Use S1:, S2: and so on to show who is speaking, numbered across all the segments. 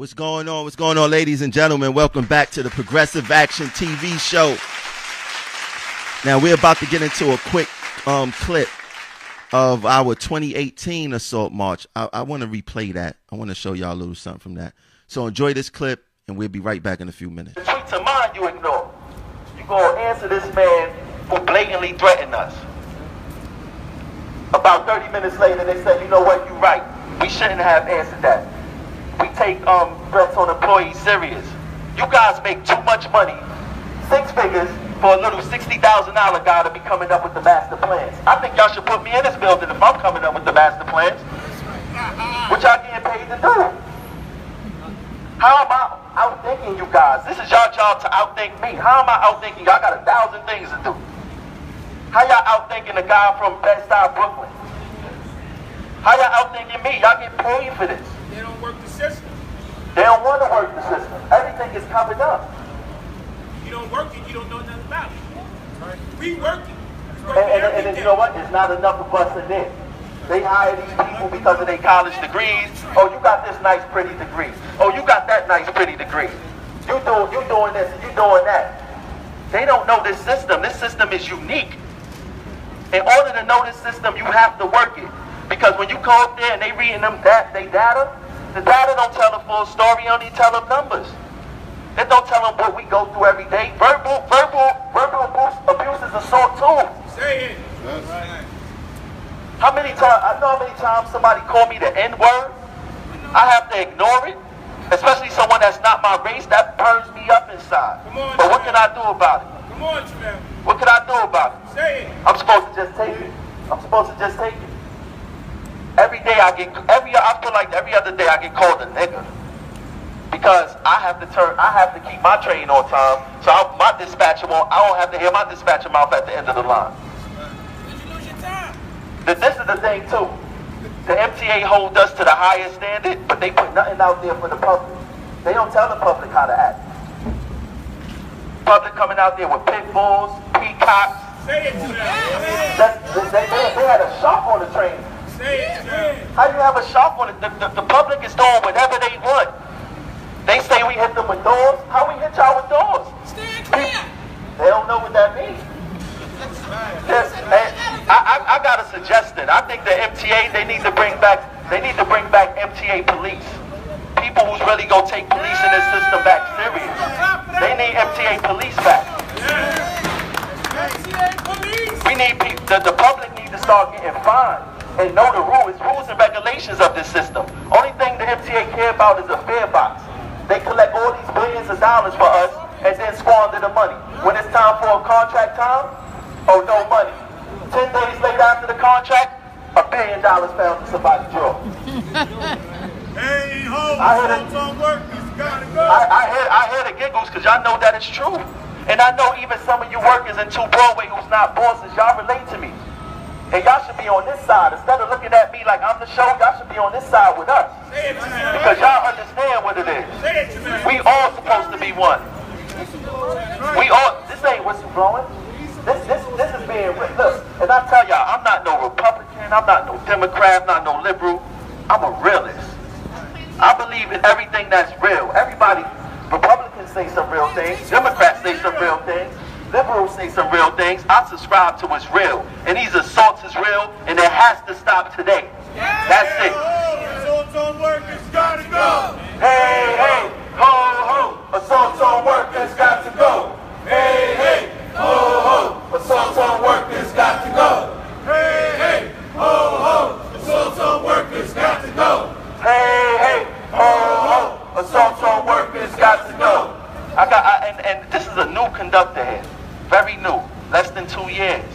S1: What's going on? What's going on, ladies and gentlemen? Welcome back to the Progressive Action TV show. Now, we're about to get into a quick um, clip of our 2018 Assault March. I, I want to replay that. I want to show y'all a little something from that. So enjoy this clip, and we'll be right back in a few minutes.
S2: The tweets of mine you ignore. You go answer this man who blatantly threatened us. About 30 minutes later, they said, you know what, you're right. We shouldn't have answered that. We take um, threats on employees serious. You guys make too much money, six figures, for a little $60,000 guy to be coming up with the master plans. I think y'all should put me in this building if I'm coming up with the master plans. What y'all getting paid to do? How am I outthinking you guys? This is your job to outthink me. How am I outthinking? I got a thousand things to do. How y'all outthinking the guy from Bed-Stuy, Brooklyn? How y'all outthinking me? Y'all get paid for this.
S3: They don't work the system.
S2: They don't want to work the system. Everything is covered up.
S3: You don't work it, you don't know nothing about it. We work it. We work
S2: And,
S3: it
S2: and, and, and
S3: day.
S2: you know what? It's not enough of us in there. They hire these people because of their college degrees. Oh, you got this nice, pretty degree. Oh, you got that nice, pretty degree. You doing, you doing this, and you doing that. They don't know this system. This system is unique. In order to know this system, you have to work it. Because when you go up there and they reading them that they data, the data don't tell the full story, only tell them numbers. It don't tell them what we go through every day. Verbal, verbal, verbal abuse, abuse is assault too.
S3: Say it.
S2: How many times, I know how many times somebody called me the N-word. I have to ignore it. Especially someone that's not my race, that burns me up inside.
S3: On,
S2: But what can I do about it?
S3: Come on.
S2: What can I do about it?
S3: It.
S2: I'm supposed to just take it. I'm supposed to just take it. Every day I get, every, I feel like every other day I get called a nigga. Because I have to turn, I have to keep my train on time. So I, my dispatcher won't, I don't have to hear my dispatcher mouth at the end of the line.
S3: Did you lose your time?
S2: Th- This is the thing too. The MTA hold us to the highest standard, but they put nothing out there for the public. They don't tell the public how to act. Public coming out there with pit bulls, peacocks.
S3: Say it, Jamel.
S2: That's, they, they, they had a shop on the train.
S3: Say it, Jamel.
S2: How you have a shop on it? The, the, the public is doing whatever they want. They say we hit them with doors. How we hit y'all with doors?
S3: Stand clear.
S2: They don't know what that means. I, I, I got a suggestion. I think the MTA they need to bring back they need to bring back MTA police. People who's really gonna take police in this system back serious. They need MTA police back. We need pe- the, the public need to start getting fined and know the rules, rules and regulations of this system. Only thing the MTA care about is a fare box. They collect all these billions of dollars for us and then squander the money. When it's time for a contract time, oh no money. Ten days later after the contract, a billion dollars found in somebody's drawer.
S3: Hey, ho.
S2: I heard it.
S3: Workers gotta go.
S2: I, I hear I hear the giggles because y'all know that it's true. And I know even some of you workers in Two Broadway who's not bosses, y'all relate to me. And y'all should be on this side. Instead of looking at me like I'm the show, y'all should be on this side with us.
S3: Say it, Jamel.
S2: Because y'all understand what it is.
S3: Say it, Jamel.
S2: We all supposed to be one. We all, this ain't whistleblowing. This, this, this is being, look, and I tell y'all, I'm not no Republican, I'm not no Democrat, I'm not no liberal. I'm a realist. I believe in everything that's real. Everybody, Republicans say some real things, Democrats say some real things, liberals say some real things. I subscribe to what's real. And these assaults is real, and it has to stop today. That's it.
S3: Assaults on workers gotta go.
S2: Hey, hey, ho, ho, assault on workers got to go. Hey, hey, ho, ho, Assaults on workers got to go.
S3: Hey, hey, ho, ho. Assaults on workers got to go.
S2: Hey, hey, ho, ho, Assaults on workers got to go. I got, I, and, and this is a new conductor here, very new, less than two years.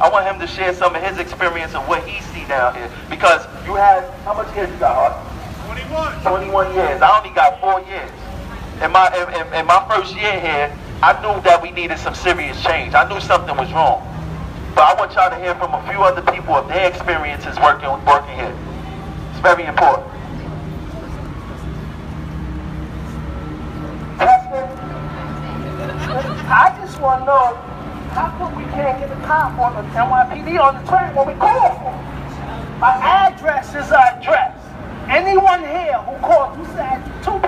S2: I want him to share some of his experience of what he see down here because you had how much years you got, Hart?
S3: 21.
S2: 21 years. I only got four years. In my in, in, in my first year here, I knew that we needed some serious change. I knew something was wrong. But I want y'all to hear from a few other people of their experiences working working here. It's very important. Cop on the NYPD on the train when we call for? Our address is our address. Anyone here who calls, who said two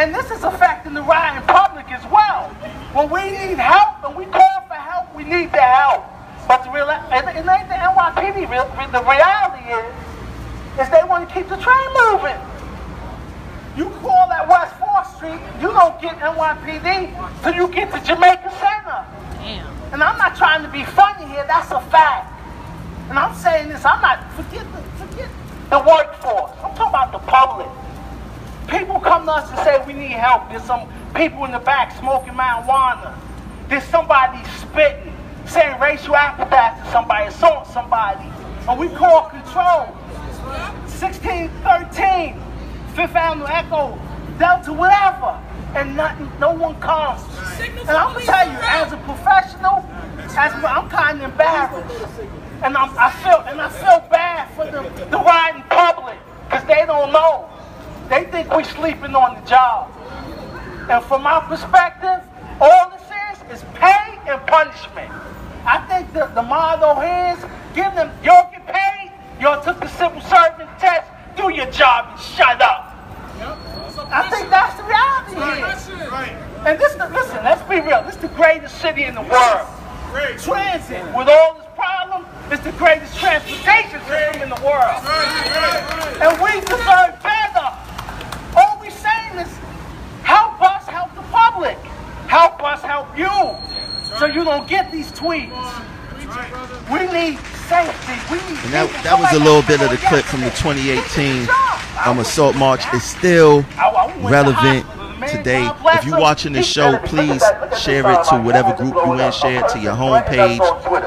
S4: And this is affecting the rioting public as well. When we need help and we call for help, we need the help. But the real, and ain't the NYPD. The reality is, is they want to keep the train moving. You call at West 4th Street, you don't get NYPD till you get to Jamaica Center.
S5: Damn.
S4: And I'm not trying to be funny here, that's a fact. And I'm saying this, I'm not, forget the, forget the workforce. I'm talking about the public. People come to us and say we need help. There's some people in the back smoking marijuana. There's somebody spitting, saying racial epithets to somebody, assaulting somebody. And we call control. 1613, Fifth Avenue Echo, Delta, whatever. And nothing, no one comes. And I'm gonna tell you, as a professional, as I'm kind of embarrassed. And I'm, I feel and I feel bad for the, the riding public, because they don't know. They think we're sleeping on the job. And from my perspective, all this is is pay and punishment. I think the, the motto is give them, y'all get paid, y'all took the civil servant test, do your job and shut up. I think that's the reality here. And this, listen, let's be real. This is the greatest city in the world. Transit, with all this problem, is the greatest transportation system in the world. And we deserve better. All we're saying is help us help the public. Help you. So you don't get these tweets. We need safety. We need
S1: And that, that was a little bit of the clip from the 2018 um, assault march. It's still relevant today. If you're watching this show, please share it to whatever group you in. Share it to your homepage.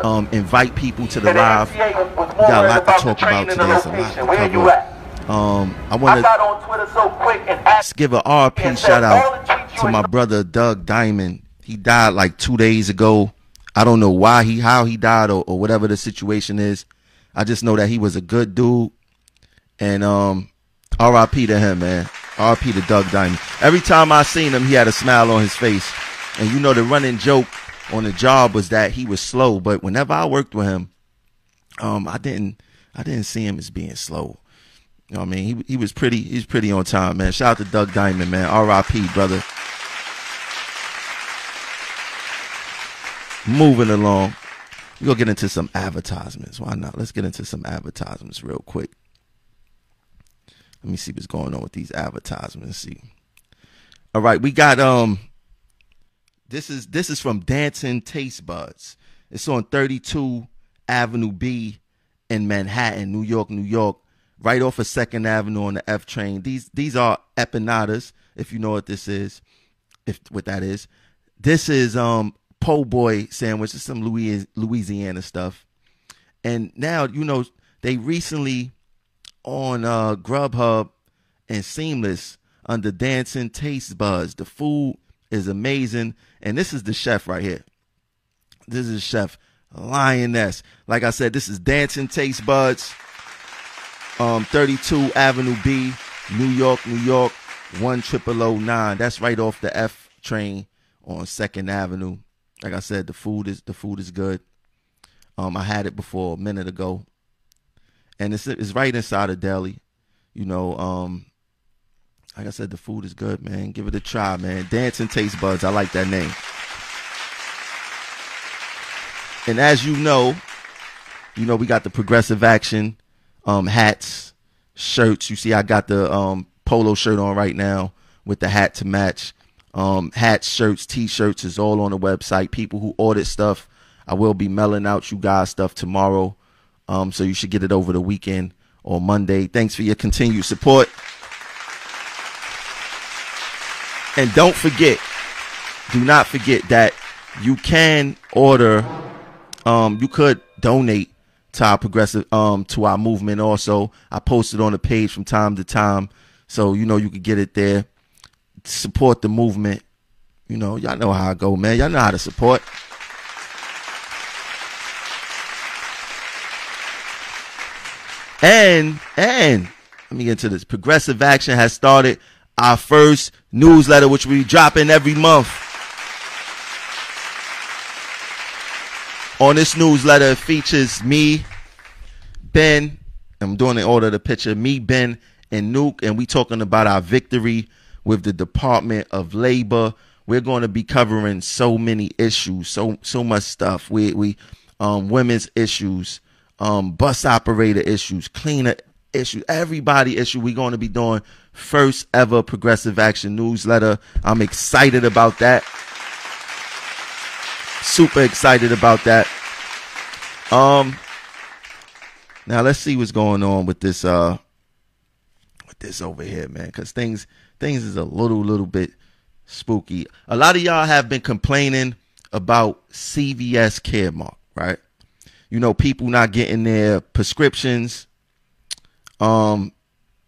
S1: Um, invite people to the live. We got a lot to talk about today. There's a lot to cover. Um, I want to give a RP shout out to my brother Doug Diamond. He died like two days ago. I don't know why he, how he died, or, or whatever the situation is. I just know that he was a good dude, and um, R.I.P. to him, man. R.I.P. to Doug Diamond. Every time I seen him, he had a smile on his face, and you know the running joke on the job was that he was slow. But whenever I worked with him, um, I didn't, I didn't see him as being slow. You know what I mean? He he was pretty, he's pretty on time, man. Shout out to Doug Diamond, man. R.I.P. brother. Moving along. We're gonna get into some advertisements. Why not? Let's get into some advertisements real quick. Let me see what's going on with these advertisements. See. All right, we got um this is this is from Dancing Taste Buds. It's on 32 Avenue B in Manhattan, New York, New York, right off of Second Avenue on the F train. These these are empanadas, if you know what this is, if what that is. This is um po' boy sandwich, it's some Louisiana stuff. And now, you know, they recently on uh Grubhub and Seamless under Dancing Taste Buds. The food is amazing. And this is the chef right here. This is Chef Lioness. Like I said, this is Dancing Taste Buds. Um, 32 Avenue B, New York, New York, 10009. That's right off the F train on Second Avenue. Like I said, the food is the food is good. Um, I had it before a minute ago, and it's it's right inside of deli. You know, um, like I said, the food is good, man. Give it a try, man. Dancing Taste Buds. I like that name. And as you know, you know we got the progressive action um, hats, shirts. You see, I got the um, polo shirt on right now with the hat to match. Um, hats, shirts, t-shirts is all on the website. People who ordered stuff, I will be mailing out you guys stuff tomorrow. Um, so you should get it over the weekend or Monday. Thanks for your continued support. And don't forget, do not forget that you can order, um, you could donate to our progressive, um, to our movement also. I post it on the page from time to time. So, you know, you can get it there support the movement. You know, y'all know how I go, man. Y'all know how to support. And and let me get into this. Progressive Action has started our first newsletter, which we drop in every month. On this newsletter, it features me, Ben. I'm doing the order the picture. Me, Ben, and Nuke, and we talking about our victory with the Department of Labor. We're going to be covering so many issues, so so much stuff. We we um, women's issues, um, bus operator issues, cleaner issues, everybody issue. We're going to be doing first ever progressive action newsletter. I'm excited about that. Super excited about that. Um, now let's see what's going on with this uh with this over here, man, because things things is a little little bit spooky. A lot of y'all have been complaining about CVS Caremark, right? You know, people not getting their prescriptions. Um,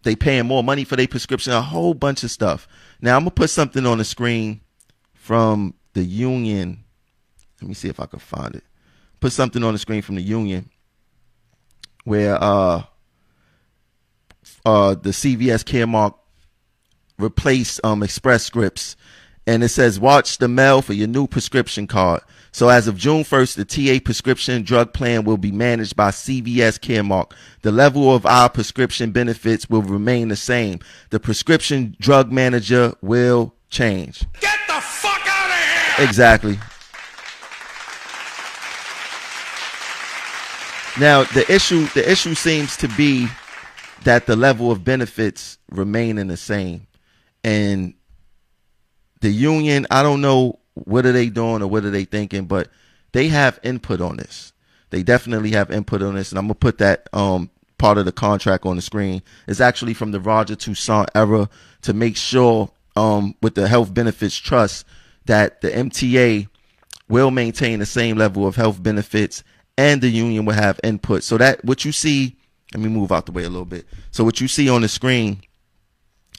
S1: they paying more money for their prescription, a whole bunch of stuff. Now I'm gonna put something on the screen from the union. Let me see if I can find it. Put something on the screen from the union where uh uh the CVS Caremark replaced um Express Scripts and it says watch the mail for your new prescription card. So as of June 1st, the TA prescription drug plan will be managed by CVS Caremark. The level of our prescription benefits will remain the same. The prescription drug manager will change.
S3: Get the fuck out of here!
S1: Exactly. Now the issue the issue seems to be that the level of benefits remaining the same. And the union, I don't know what are they doing or what are they thinking, but they have input on this. They definitely have input on this, and I'm gonna put that um part of the contract on the screen. It's actually from the Roger Toussaint era to make sure um with the health benefits trust that the MTA will maintain the same level of health benefits and the union will have input. So that what you see, let me move out the way a little bit. So what you see on the screen,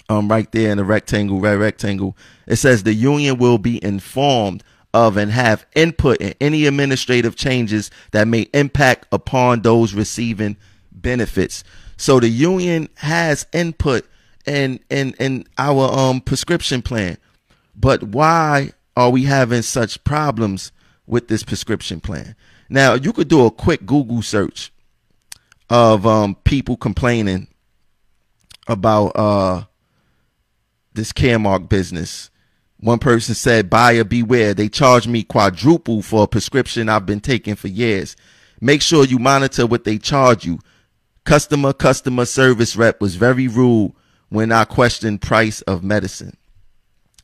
S1: um, right there in the rectangle, red rectangle, it says the union will be informed of and have input in any administrative changes that may impact upon those receiving benefits. So the union has input in in in our um prescription plan. But why are we having such problems with this prescription plan? Now, you could do a quick Google search of um, people complaining about uh, this Caremark business. One person said, buyer beware. They charge me quadruple for a prescription I've been taking for years. Make sure you monitor what they charge you. Customer customer service rep was very rude when I questioned price of medicine.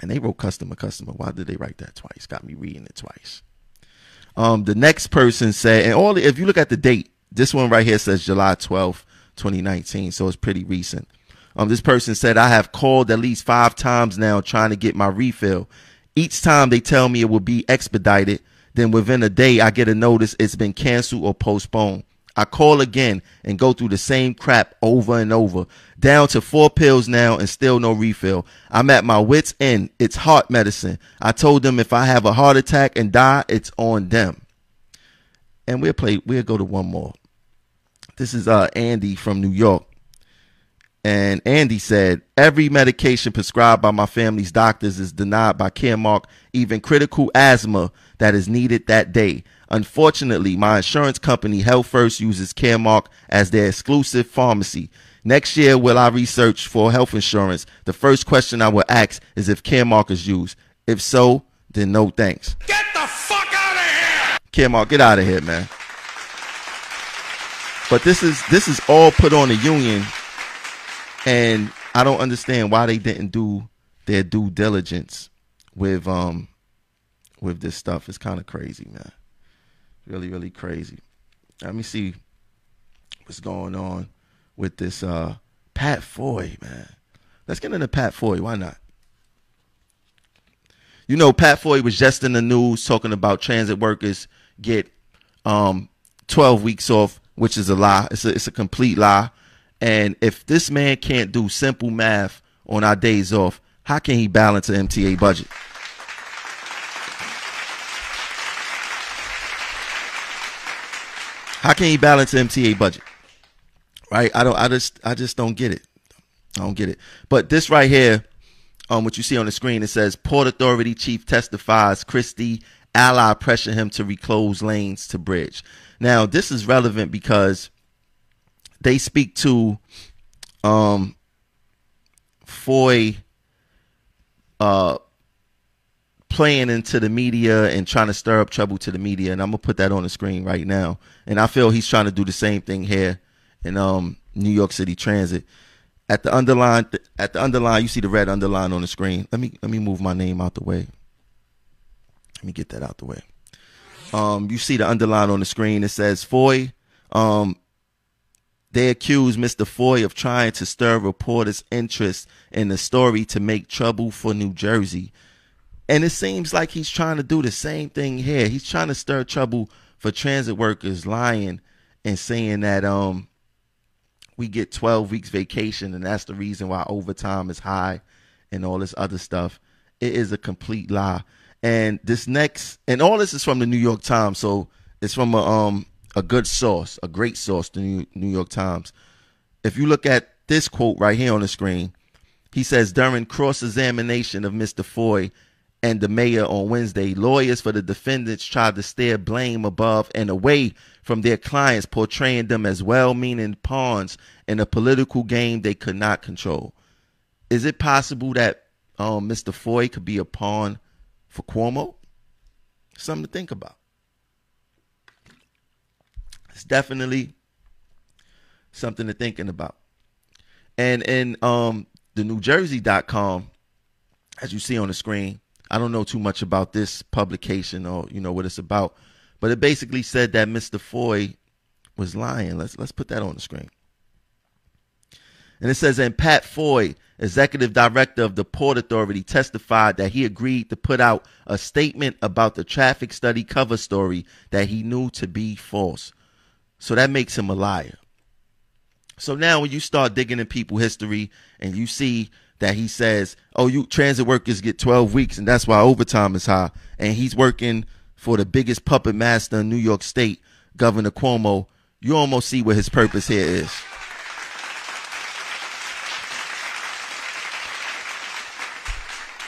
S1: And they wrote customer customer. Why did they write that twice? Got me reading it twice. Um, the next person said, and all if you look at the date, this one right here says July 12th, 2019, so it's pretty recent. Um, this person said, I have called at least five times now trying to get my refill. Each time they tell me it will be expedited, then within a day I get a notice it's been canceled or postponed. I call again and go through the same crap over and over. Down to four pills now and still no refill. I'm at my wits end. It's heart medicine. I told them if I have a heart attack and die, it's on them. And we'll play, we'll go to one more. This is uh Andy from New York. And Andy said, every medication prescribed by my family's doctors is denied by Caremark, even critical asthma that is needed that day. Unfortunately, my insurance company, Health First, uses Caremark as their exclusive pharmacy. Next year, will I research for health insurance? The first question I will ask is if Caremark is used. If so, then no thanks.
S3: Get the fuck out of here!
S1: Caremark, get out of here, man. But this is this is all put on the union, and I don't understand why they didn't do their due diligence with um with this stuff. It's kind of crazy, man. Really, really crazy. Let me see what's going on with this uh Pat Foye, man. Let's get into Pat Foye. Why not? You know, Pat Foye was just in the news talking about transit workers get um 12 weeks off, which is a lie. It's a, it's a complete lie. And if this man can't do simple math on our days off, how can he balance an MTA budget? How can he balance an MTA budget? Right? I don't I just I just don't get it. I don't get it. But this right here, um, what you see on the screen, it says Port Authority Chief testifies Christie ally pressure him to reclose lanes to bridge. Now, this is relevant because they speak to um Foye uh, playing into the media and trying to stir up trouble to the media. And I'm gonna put that on the screen right now. And I feel he's trying to do the same thing here in um, New York City Transit. At the underline, at the underline, you see the red underline on the screen. Let me let me move my name out the way. Let me get that out the way. Um, you see the underline on the screen. It says Foye. Um, they accuse Mr. Foye of trying to stir reporters' interest in the story to make trouble for New Jersey. And it seems like he's trying to do the same thing here. He's trying to stir trouble for transit workers lying and saying that um we get 12 weeks vacation and that's the reason why overtime is high and all this other stuff. It is a complete lie. And this next and all this is from the New York Times, so it's from a um a good source, a great source, the New, York Times. If you look at this quote right here on the screen, he says during cross examination of Mr. Foye and the mayor on Wednesday, lawyers for the defendants tried to steer blame above and away from their clients, portraying them as well meaning pawns in a political game they could not control. Is it possible that um, Mr. Foye could be a pawn for Cuomo? Something to think about. It's definitely something to thinking about. And in um, the NewJersey.com, as you see on the screen, I don't know too much about this publication or you know what it's about, but it basically said that Mr. Foye was lying. Let's let's put that on the screen. And it says, and Pat Foye, executive director of the Port Authority, testified that he agreed to put out a statement about the traffic study cover story that he knew to be false. So that makes him a liar. So now when you start digging in people history and you see that he says, "Oh, you transit workers get 12 weeks and that's why overtime is high," and he's working for the biggest puppet master in New York State, Governor Cuomo, you almost see what his purpose here is.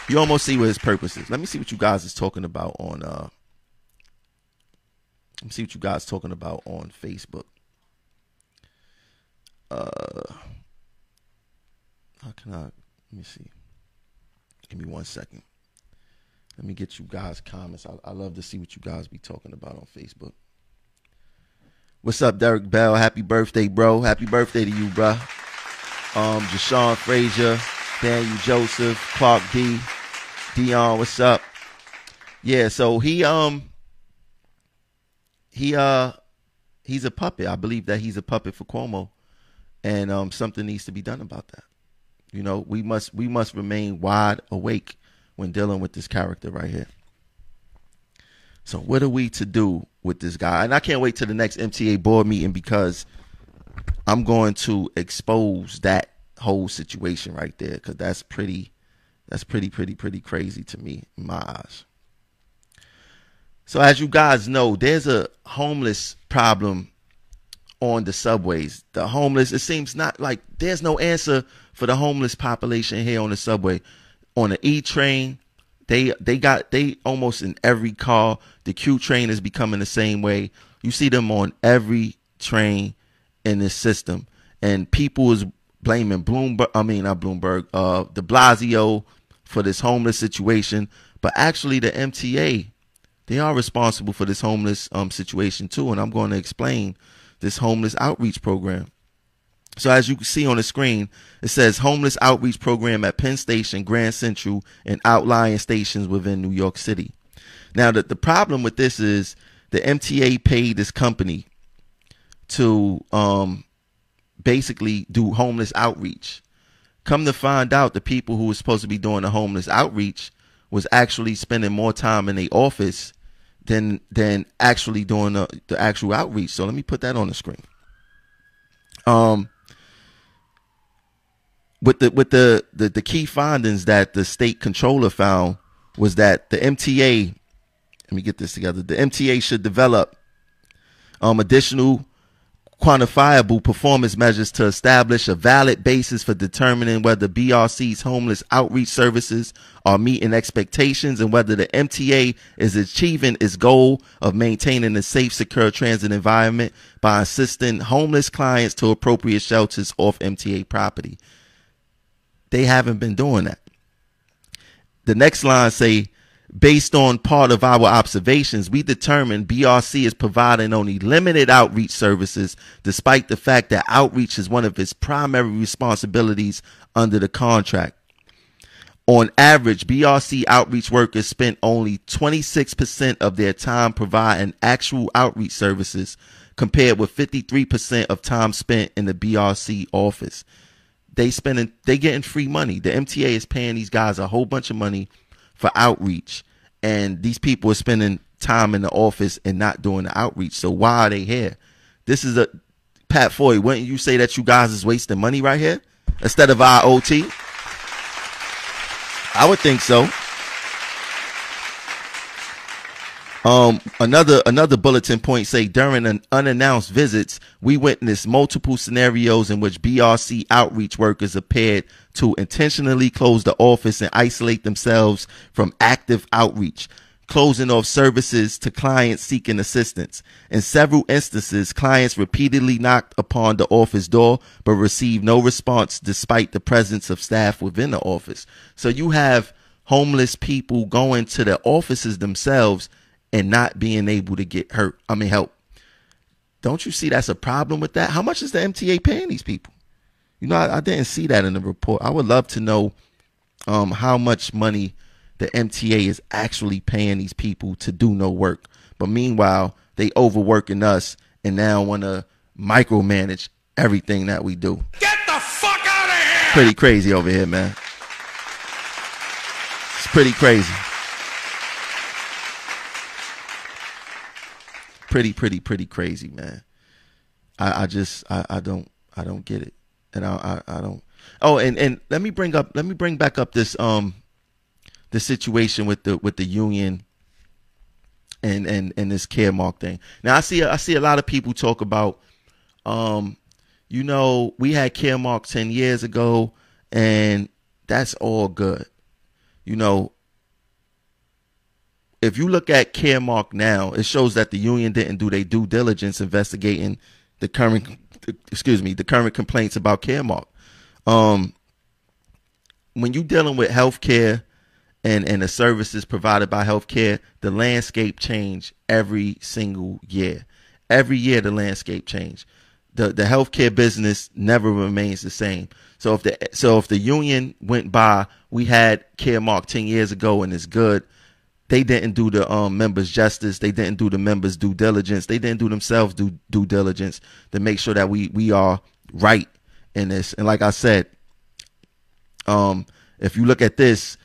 S1: You almost see what his purpose is. Let me see what you guys is talking about on uh let me see what you guys talking about on Facebook. Uh, how can I? Let me see. Give me one second. Let me get you guys comments. I, I love to see what you guys be talking about on Facebook. What's up, Derek Bell? Happy birthday, bro. Happy birthday to you, bro. Um, Jashawn Frazier, Daniel Joseph, Clark D, Dion, what's up? Yeah, so he um he uh he's a puppet. I believe that he's a puppet for Cuomo, and um, something needs to be done about that. You know, we must we must remain wide awake when dealing with this character right here. So, what are we to do with this guy? And I can't wait to the next MTA board meeting because I'm going to expose that whole situation right there because that's pretty, that's pretty, pretty, pretty crazy to me in my eyes. So as you guys know, there's a homeless problem on the subways. The homeless, it seems not like there's no answer for the homeless population here on the subway. On the E train, they they got they almost in every car. The Q train is becoming the same way. You see them on every train in this system, and people is blaming Bloomberg. I mean, not Bloomberg. Uh, De Blasio for this homeless situation, but actually the MTA they are responsible for this homeless um, situation too. And I'm going to explain this homeless outreach program. So as you can see on the screen, it says homeless outreach program at Penn Station, Grand Central, and outlying stations within New York City. Now, the, the problem with this is the MTA paid this company to um, basically do homeless outreach. Come to find out, the people who were supposed to be doing the homeless outreach was actually spending more time in the office than than actually doing the, the actual outreach. So let me put that on the screen. Um, with the with the, the the key findings that the state controller found was that the MTA, let me get this together. The MTA should develop um, additional quantifiable performance measures to establish a valid basis for determining whether BRC's homeless outreach services are meeting expectations and whether the MTA is achieving its goal of maintaining a safe, secure transit environment by assisting homeless clients to appropriate shelters off MTA property. They haven't been doing that. the next line say, based on part of our observations, we determined BRC is providing only limited outreach services, despite the fact that outreach is one of its primary responsibilities under the contract. On average, BRC outreach workers spent only 26% of their time providing actual outreach services, compared with 53% of time spent in the BRC office. They spending they getting free money. The MTA is paying these guys a whole bunch of money for outreach, and these people are spending time in the office and not doing the outreach. So why are they here? This is a Pat Foye. Wouldn't you say that you guys is wasting money right here instead of IoT? I would think so. Um, another another bulletin point say during an unannounced visits, we witnessed multiple scenarios in which BRC outreach workers appeared to intentionally close the office and isolate themselves from active outreach, closing off services to clients seeking assistance. In several instances, clients repeatedly knocked upon the office door but received no response despite the presence of staff within the office. So you have homeless people going to the offices themselves and not being able to get hurt. I mean, help. Don't you see that's a problem with that? How much is the MTA paying these people? You know, I, I didn't see that in the report. I would love to know um, how much money the MTA is actually paying these people to do no work. But meanwhile, they overworking us and now want to micromanage everything that we do.
S3: Get the fuck out of here!
S1: Pretty crazy over here, man. It's pretty crazy. Pretty, pretty, pretty crazy, man. I, I just, I, I don't, I don't get it, and I, I, I don't. Oh, and and let me bring up, let me bring back up this um, the situation with the with the union and and and this Caremark thing. Now I see I see a lot of people talk about um you know, we had Caremark 10 years ago and that's all good. You know, if you look at Caremark now, it shows that the union didn't do their due diligence investigating the current excuse me, the current complaints about Caremark. Um when you're dealing with healthcare and and the services provided by healthcare, the landscape change every single year. Every year the landscape change. The the healthcare business never remains the same. So if the so if the union went by, we had Caremark ten years ago and it's good. They didn't do the um, members justice. They didn't do the members due diligence. They didn't do themselves due due diligence to make sure that we we are right in this. And like I said, um, if you look at this,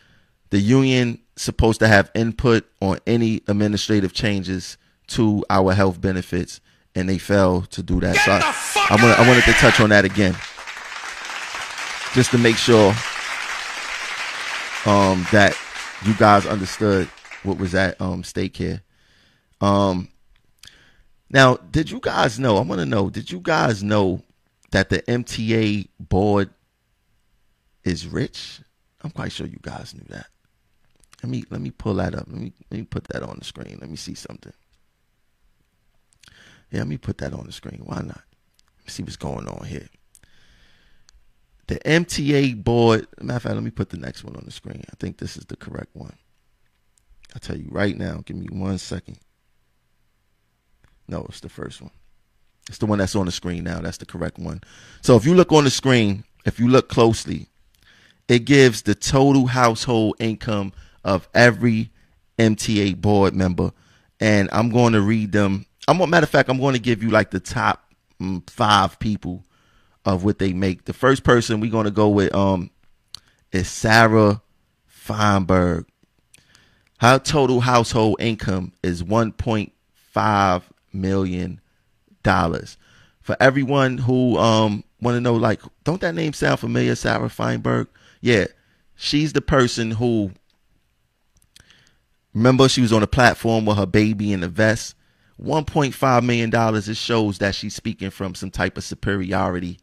S1: the union supposed to have input on any administrative changes to our health benefits, and they failed to do that.
S3: Get
S1: so I, I, wanna, I wanted to touch on that again, just to make sure um, that you guys understood what was at um, stake here. Um, now, did you guys know? I want to know. Did you guys know that the MTA board is rich? I'm quite sure you guys knew that. Let me let me pull that up. Let me let me put that on the screen. Let me see something. Yeah, let me put that on the screen. Why not? Let me see what's going on here. The MTA board. Matter of fact, let me put the next one on the screen. I think this is the correct one. I'll tell you right now. Give me one second. No, it's the first one. It's the one that's on the screen now. That's the correct one. So if you look on the screen, if you look closely, it gives the total household income of every MTA board member. And I'm going to read them. I'm a matter of fact, I'm going to give you like the top mm, five people of what they make. The first person we're going to go with um is Sarah Feinberg. Her total household income is 1.5 million dollars. For everyone who um want to know, like, don't that name sound familiar, Sarah Feinberg? Yeah, she's the person who. Remember, she was on a platform with her baby in the vest. 1.5 million dollars. It shows that she's speaking from some type of superiority,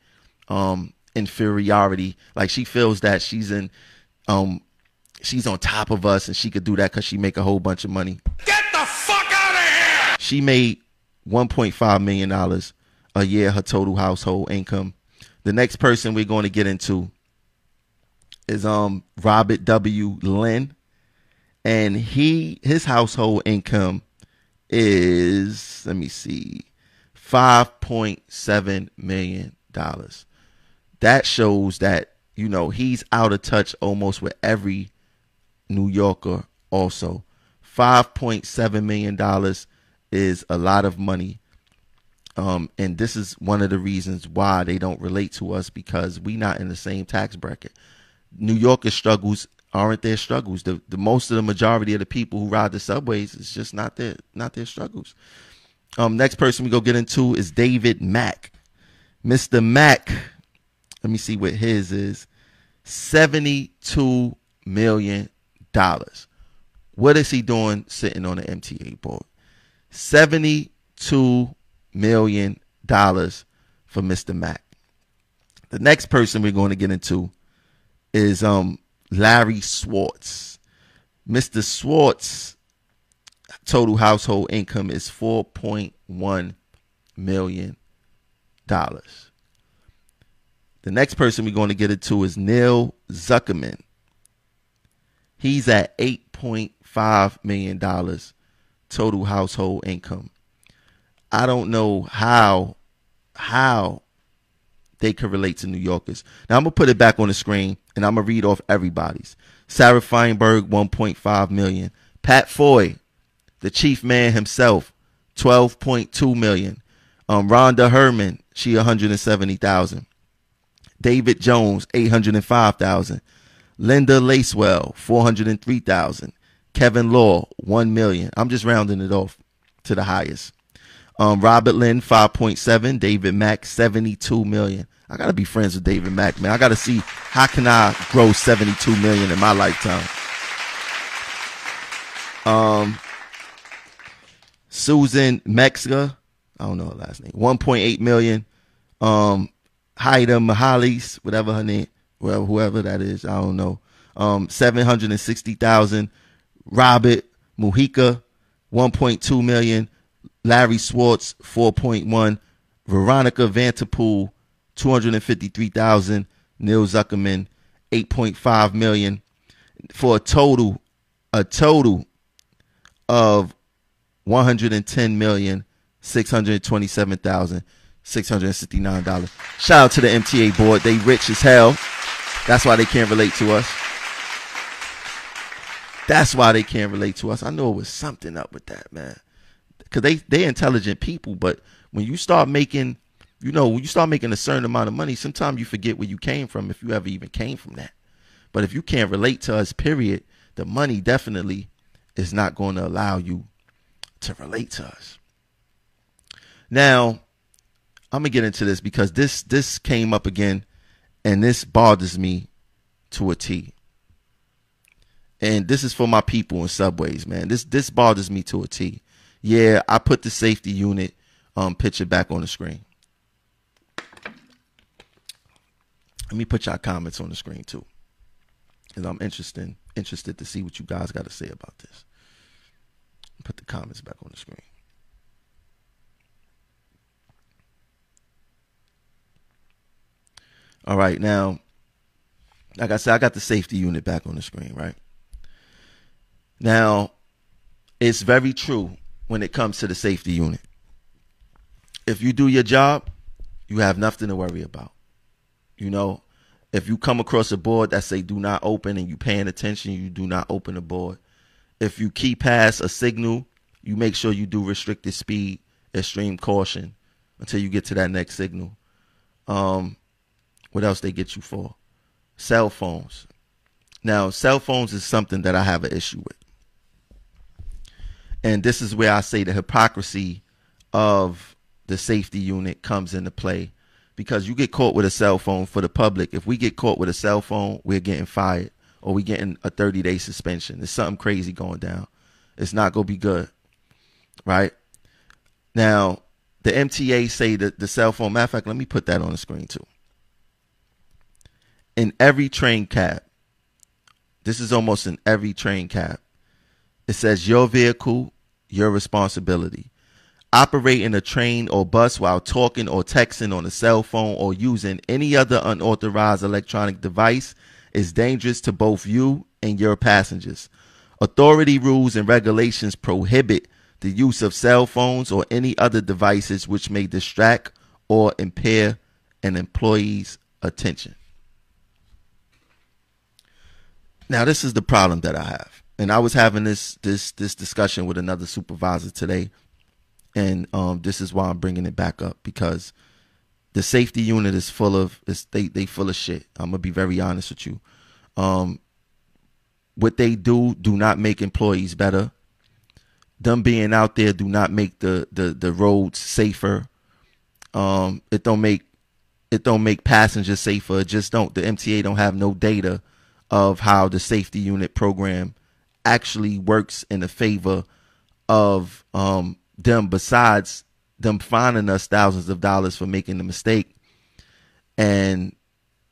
S1: um, inferiority. Like she feels that she's in, um, she's on top of us, and she could do that because she make a whole bunch of money.
S3: Get the fuck out of here!
S1: She made 1.5 million dollars a year. Her total household income. The next person we're going to get into is um Robert W. Linn. and he his household income is let me see, five point seven million dollars. That shows that you know he's out of touch almost with every New Yorker. Also, five point seven million dollars is a lot of money. Um, and this is one of the reasons why they don't relate to us because we not in the same tax bracket. New Yorkers struggles aren't their struggles. The the most of the majority of the people who ride the subways is just not their not their struggles. Um, next person we go get into is David Mack. Mr. Mack, let me see what his is. $72 million. What is he doing sitting on the MTA board? $72 million for Mr. Mack. The next person we're going to get into is um Larry Schwartz. Mr. Schwartz total household income is 4.1 million dollars. The next person we're going to get into is Neil Zuckerman. He's at 8.5 million dollars total household income. I don't know how how they could relate to New Yorkers. Now I'm gonna put it back on the screen and I'm gonna read off everybody's. Sarah Feinberg, 1.5 million. Pat Foye, the chief man himself, 12.2 million. Um, Rhonda Herman, she 170,000. David Jones, 805,000. Linda Lacewell, 403,000. Kevin Law, 1 million. I'm just rounding it off to the highest. Um, Robert Linn, 5.7. David Mack, 72 million. I gotta be friends with David Mack, man. I gotta see how can I grow 72 million in my lifetime. Um, Susan Mexica, I don't know her last name, 1.8 million. Um, Haida Mahalis, whatever her name, well, whoever that is, I don't know. Um, 760,000. Robert Mujica, 1.2 million. Larry Schwartz, 4.1. Veronica Vanterpool, 253,000. Neil Zuckerman, 8.5 million for a total, a total of 110 million six hundred twenty-seven thousand six hundred sixty-nine dollars. Shout out to the MTA board. They rich as hell. That's why they can't relate to us. That's why they can't relate to us. I know it was something up with that, man. Cause they they intelligent people, but when you start making, you know, when you start making a certain amount of money, sometimes you forget where you came from, if you ever even came from that. But if you can't relate to us, period, the money definitely is not going to allow you to relate to us. Now, I'm gonna get into this because this this came up again, and this bothers me to a T. And this is for my people in subways, man. This this bothers me to a T. Yeah, I put the safety unit um picture back on the screen. Let me put y'all comments on the screen too. Because I'm interested interested to see what you guys got to say about this. Put the comments back on the screen. All right, now, like I said, I got the safety unit back on the screen, right? Now, it's very true when it comes to the safety unit. If you do your job, you have nothing to worry about. You know, if you come across a board that say do not open and you paying attention, you do not open the board. If you key pass a signal, you make sure you do restricted speed, extreme caution until you get to that next signal. Um, what else they get you for? Cell phones. Now, cell phones is something that I have an issue with. And this is where I say the hypocrisy of the safety unit comes into play because you get caught with a cell phone for the public. If we get caught with a cell phone, we're getting fired or we getting a 30 day suspension. There's something crazy going down. It's not going to be good. Right? Now, the MTA say that the cell phone, matter of fact, let me put that on the screen too. In every train cab, this is almost in every train cab, it says your vehicle, your responsibility. Operating a train or bus while talking or texting on a cell phone or using any other unauthorized electronic device is dangerous to both you and your passengers. Authority rules and regulations prohibit the use of cell phones or any other devices which may distract or impair an employee's attention. Now, this is the problem that I have, and I was having this this this discussion with another supervisor today, and um, this is why I'm bringing it back up because the safety unit is full of is they they full of shit. I'm gonna be very honest with you. Um, what they do do not make employees better. Them being out there do not make the the the roads safer. Um, it don't make it don't make passengers safer. It just don't. The MTA don't have no data of how the safety unit program actually works in the favor of um, them. Besides them finding us thousands of dollars for making the mistake, and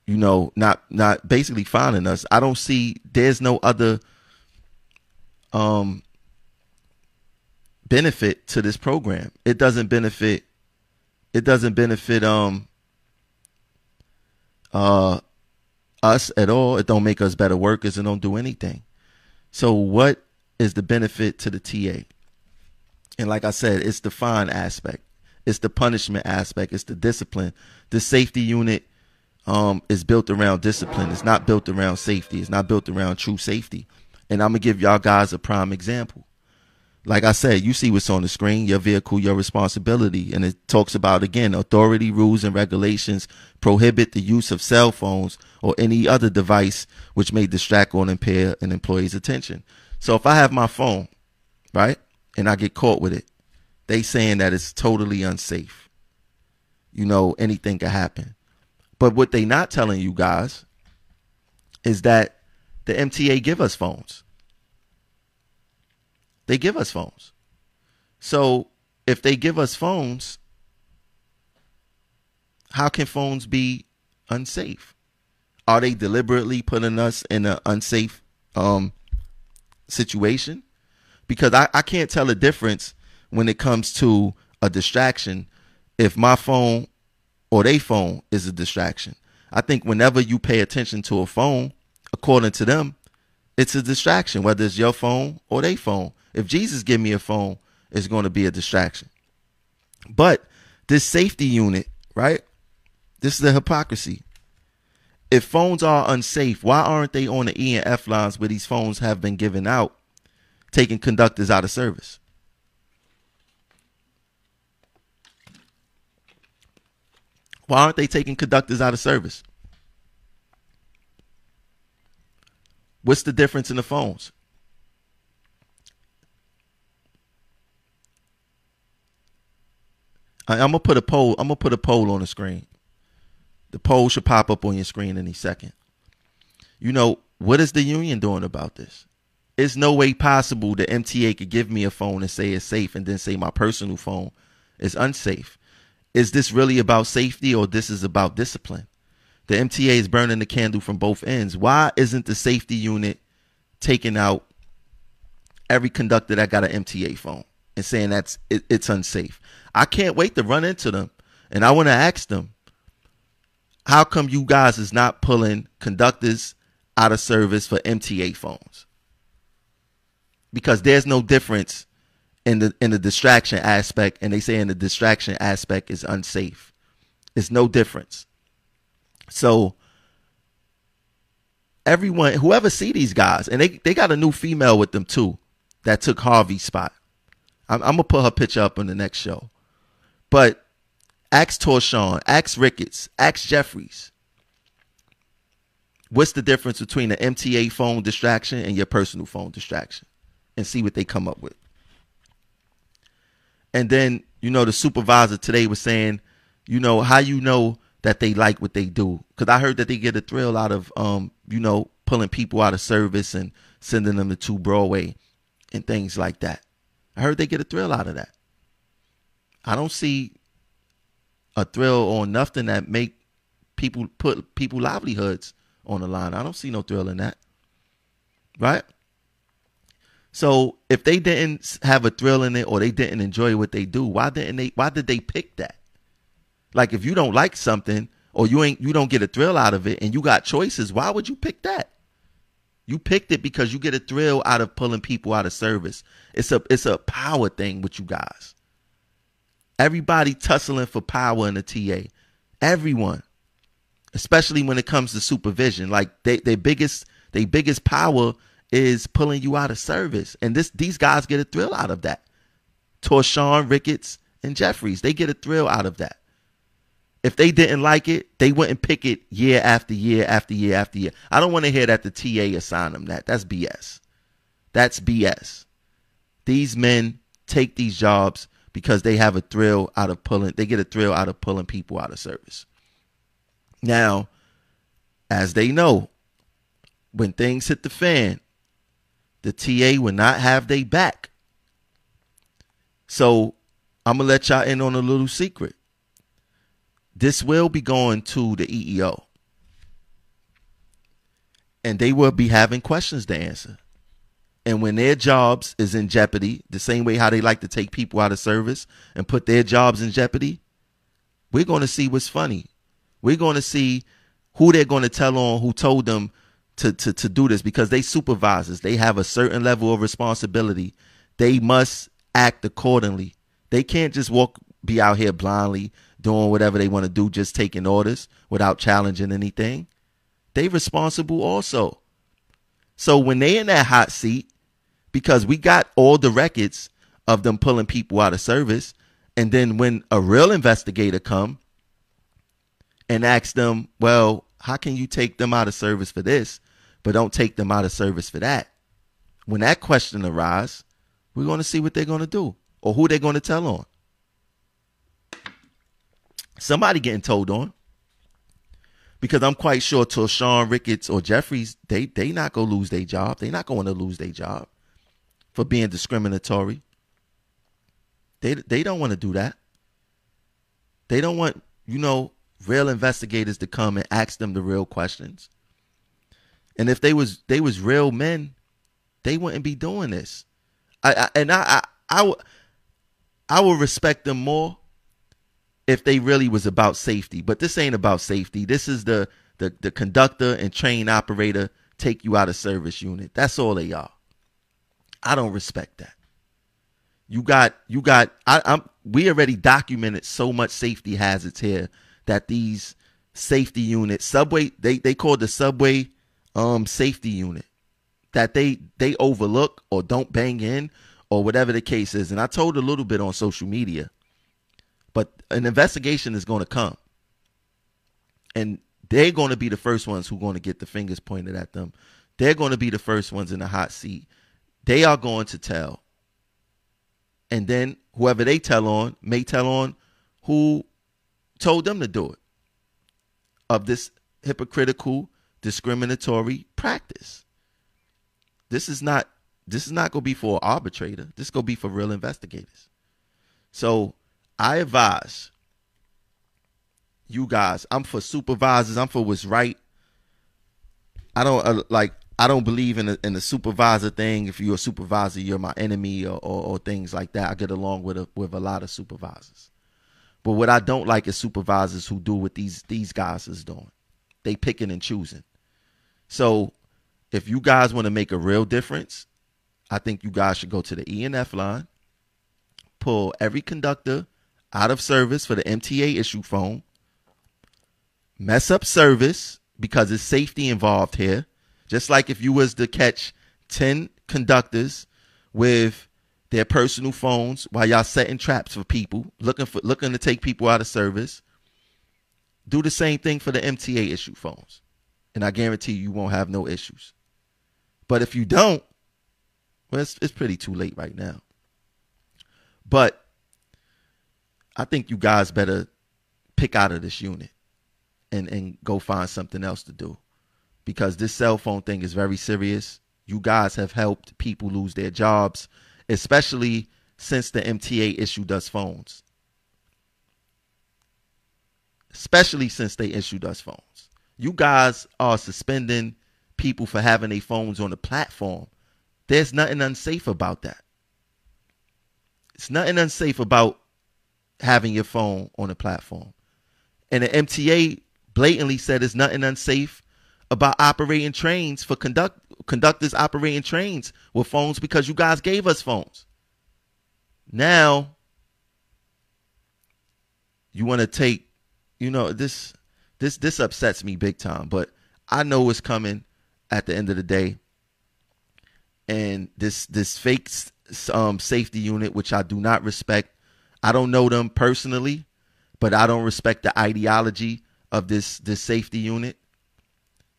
S1: you know, not not basically finding us. I don't see. There's no other um benefit to this program. It doesn't benefit. It doesn't benefit um uh us at all. It don't make us better workers. It don't do anything. So what is the benefit to the TA? And like I said, it's the fine aspect. It's the punishment aspect. It's the discipline. The safety unit um, is built around discipline. It's not built around safety. It's not built around true safety. And I'm gonna give y'all guys a prime example like I said, you see what's on the screen, your vehicle, your responsibility. And it talks about, again, authority, rules, and regulations prohibit the use of cell phones or any other device which may distract or impair an employee's attention. So if I have my phone, right, and I get caught with it, they saying that it's totally unsafe. You know, anything could happen. But what they not telling you guys is that the MTA give us phones. They give us phones. So if they give us phones, how can phones be unsafe? Are they deliberately putting us in an unsafe um, situation? Because I, I can't tell the difference when it comes to a distraction if my phone or their phone is a distraction. I think whenever you pay attention to a phone, according to them, it's a distraction, whether it's your phone or their phone. If Jesus give me a phone, it's going to be a distraction. But this safety unit, right? This is the hypocrisy. If phones are unsafe, why aren't they on the E and F lines where these phones have been given out, taking conductors out of service? Why aren't they taking conductors out of service? What's the difference in the phones? I, am gonna put a poll. I'm gonna put a poll on the screen. The poll should pop up on your screen any second. You know what is the union doing about this? It's no way possible the MTA could give me a phone and say it's safe, and then say my personal phone is unsafe. Is this really about safety, or this is about discipline? The MTA is burning the candle from both ends. Why isn't the safety unit taking out every conductor that got an MTA phone and saying that's it, it's unsafe? I can't wait to run into them. And I want to ask them, how come you guys is not pulling conductors out of service for MTA phones? Because there's no difference in the in the distraction aspect, and they say in the distraction aspect is unsafe. It's no difference. So everyone, whoever see these guys, and they they got a new female with them too, that took Harvey's spot. I'm, I'm gonna put her picture up on the next show. But ask Torshawn, ask Ricketts, ask Jeffries. What's the difference between an MTA phone distraction and your personal phone distraction? And see what they come up with. And then, you know, the supervisor today was saying, you know, how you know that they like what they do. Because I heard that they get a thrill out of, um, you know, pulling people out of service and sending them to 2 Broadway and things like that. I heard they get a thrill out of that. I don't see a thrill or nothing that make people put people livelihoods on the line. I don't see no thrill in that. Right? So if they didn't have a thrill in it or they didn't enjoy what they do, why didn't they why did they pick that? Like if you don't like something or you ain't you don't get a thrill out of it and you got choices, why would you pick that? You picked it because you get a thrill out of pulling people out of service. It's a it's a power thing with you guys. Everybody tussling for power in the TA. Everyone. Especially when it comes to supervision. Like they, their biggest their biggest power is pulling you out of service. And this these guys get a thrill out of that. Torshawn, Ricketts, and Jeffries. They get a thrill out of that. If they didn't like it, they wouldn't pick it year after year after year after year. I don't want to hear that the TA assigned them that. That's BS. That's BS. These men take these jobs because they have a thrill out of pulling they get a thrill out of pulling people out of service. Now, as they know, when things hit the fan, the TA will not have their back. So I'm gonna let y'all in on a little secret. This will be going to the EEO. And they will be having questions to answer. And when their jobs is in jeopardy, the same way how they like to take people out of service and put their jobs in jeopardy, we're going to see what's funny. We're going to see who they're going to tell on who told them to, to, to do this because they supervisors. They have a certain level of responsibility. They must act accordingly. They can't just walk, be out here blindly doing whatever they want to do, just taking orders without challenging anything. They responsible also. So when they in that hot seat, because we got all the records of them pulling people out of service. And then when a real investigator come and ask them, well, how can you take them out of service for this, but don't take them out of service for that? When that question arises, we're going to see what they're going to do or who they're going to tell on. Somebody getting told on. Because I'm quite sure Torshawn Ricketts or Jeffries, they they not gonna lose their job. They not going to lose their job for being discriminatory. They they don't want to do that. They don't want, you know, real investigators to come and ask them the real questions. And if they was they was real men, they wouldn't be doing this. I, and I I and I I I, w- I would respect them more if they really was about safety. But this ain't about safety. This is the the the conductor and train operator take you out of service unit. That's all they are. I don't respect that. You got you got I, I'm we already documented so much safety hazards here that these safety units, subway they they call the subway um safety unit that they they overlook or don't bang in or whatever the case is. And I told a little bit on social media. But an investigation is going to come. And they're going to be the first ones who are going to get the fingers pointed at them. They're going to be the first ones in the hot seat they are going to tell. And then whoever they tell on may tell on who told them to do it of this hypocritical, discriminatory practice. This is not this is not going to be for an arbitrator. This is going to be for real investigators. So I advise you guys. I'm for supervisors. I'm for what's right. I don't uh, like. I don't believe in the, in the supervisor thing. If you're a supervisor, you're my enemy or, or, or things like that. I get along with a, with a lot of supervisors. But what I don't like is supervisors who do what these these guys is doing. They picking and choosing. So if you guys want to make a real difference, I think you guys should go to the ENF line, pull every conductor out of service for the MTA issue phone, mess up service because it's safety involved here just like if you was to catch 10 conductors with their personal phones while y'all setting traps for people, looking for looking to take people out of service, do the same thing for the MTA issue phones. And I guarantee you, you won't have no issues. But if you don't, well, it's, it's pretty too late right now. But I think you guys better pick out of this unit and, and go find something else to do because this cell phone thing is very serious. You guys have helped people lose their jobs, especially since the MTA issued us phones. Especially since they issued us phones. You guys are suspending people for having their phones on the platform. There's nothing unsafe about that. It's nothing unsafe about having your phone on the platform. And the MTA blatantly said it's nothing unsafe about operating trains for conduct conductors operating trains with phones because you guys gave us phones. Now you want to take, you know, this this this upsets me big time, but I know it's coming at the end of the day. And this this fake um, safety unit, which I do not respect. I don't know them personally, but I don't respect the ideology of this this safety unit.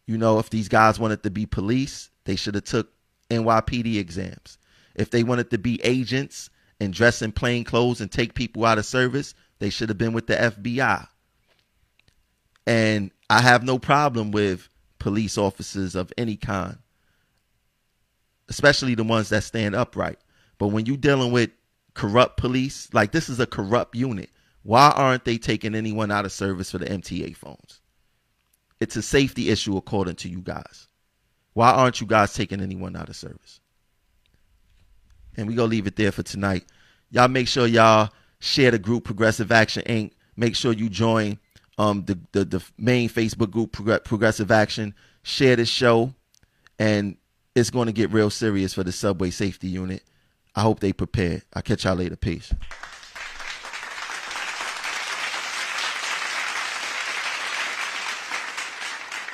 S1: You know, if these guys wanted to be police, they should have took NYPD exams. If they wanted to be agents and dress in plain clothes and take people out of service, they should have been with the FBI. And I have no problem with police officers of any kind, especially the ones that stand upright. But when you're dealing with corrupt police, like this is a corrupt unit, why aren't they taking anyone out of service for the MTA phones? It's a safety issue, according to you guys. Why aren't you guys taking anyone out of service? And we gonna leave it there for tonight. Y'all make sure y'all share the group Progressive Action Inc. Make sure you join um, the, the the main Facebook group Progressive Action. Share this show, and it's going to get real serious for the subway safety unit. I hope they prepare. I'll catch y'all later. Peace.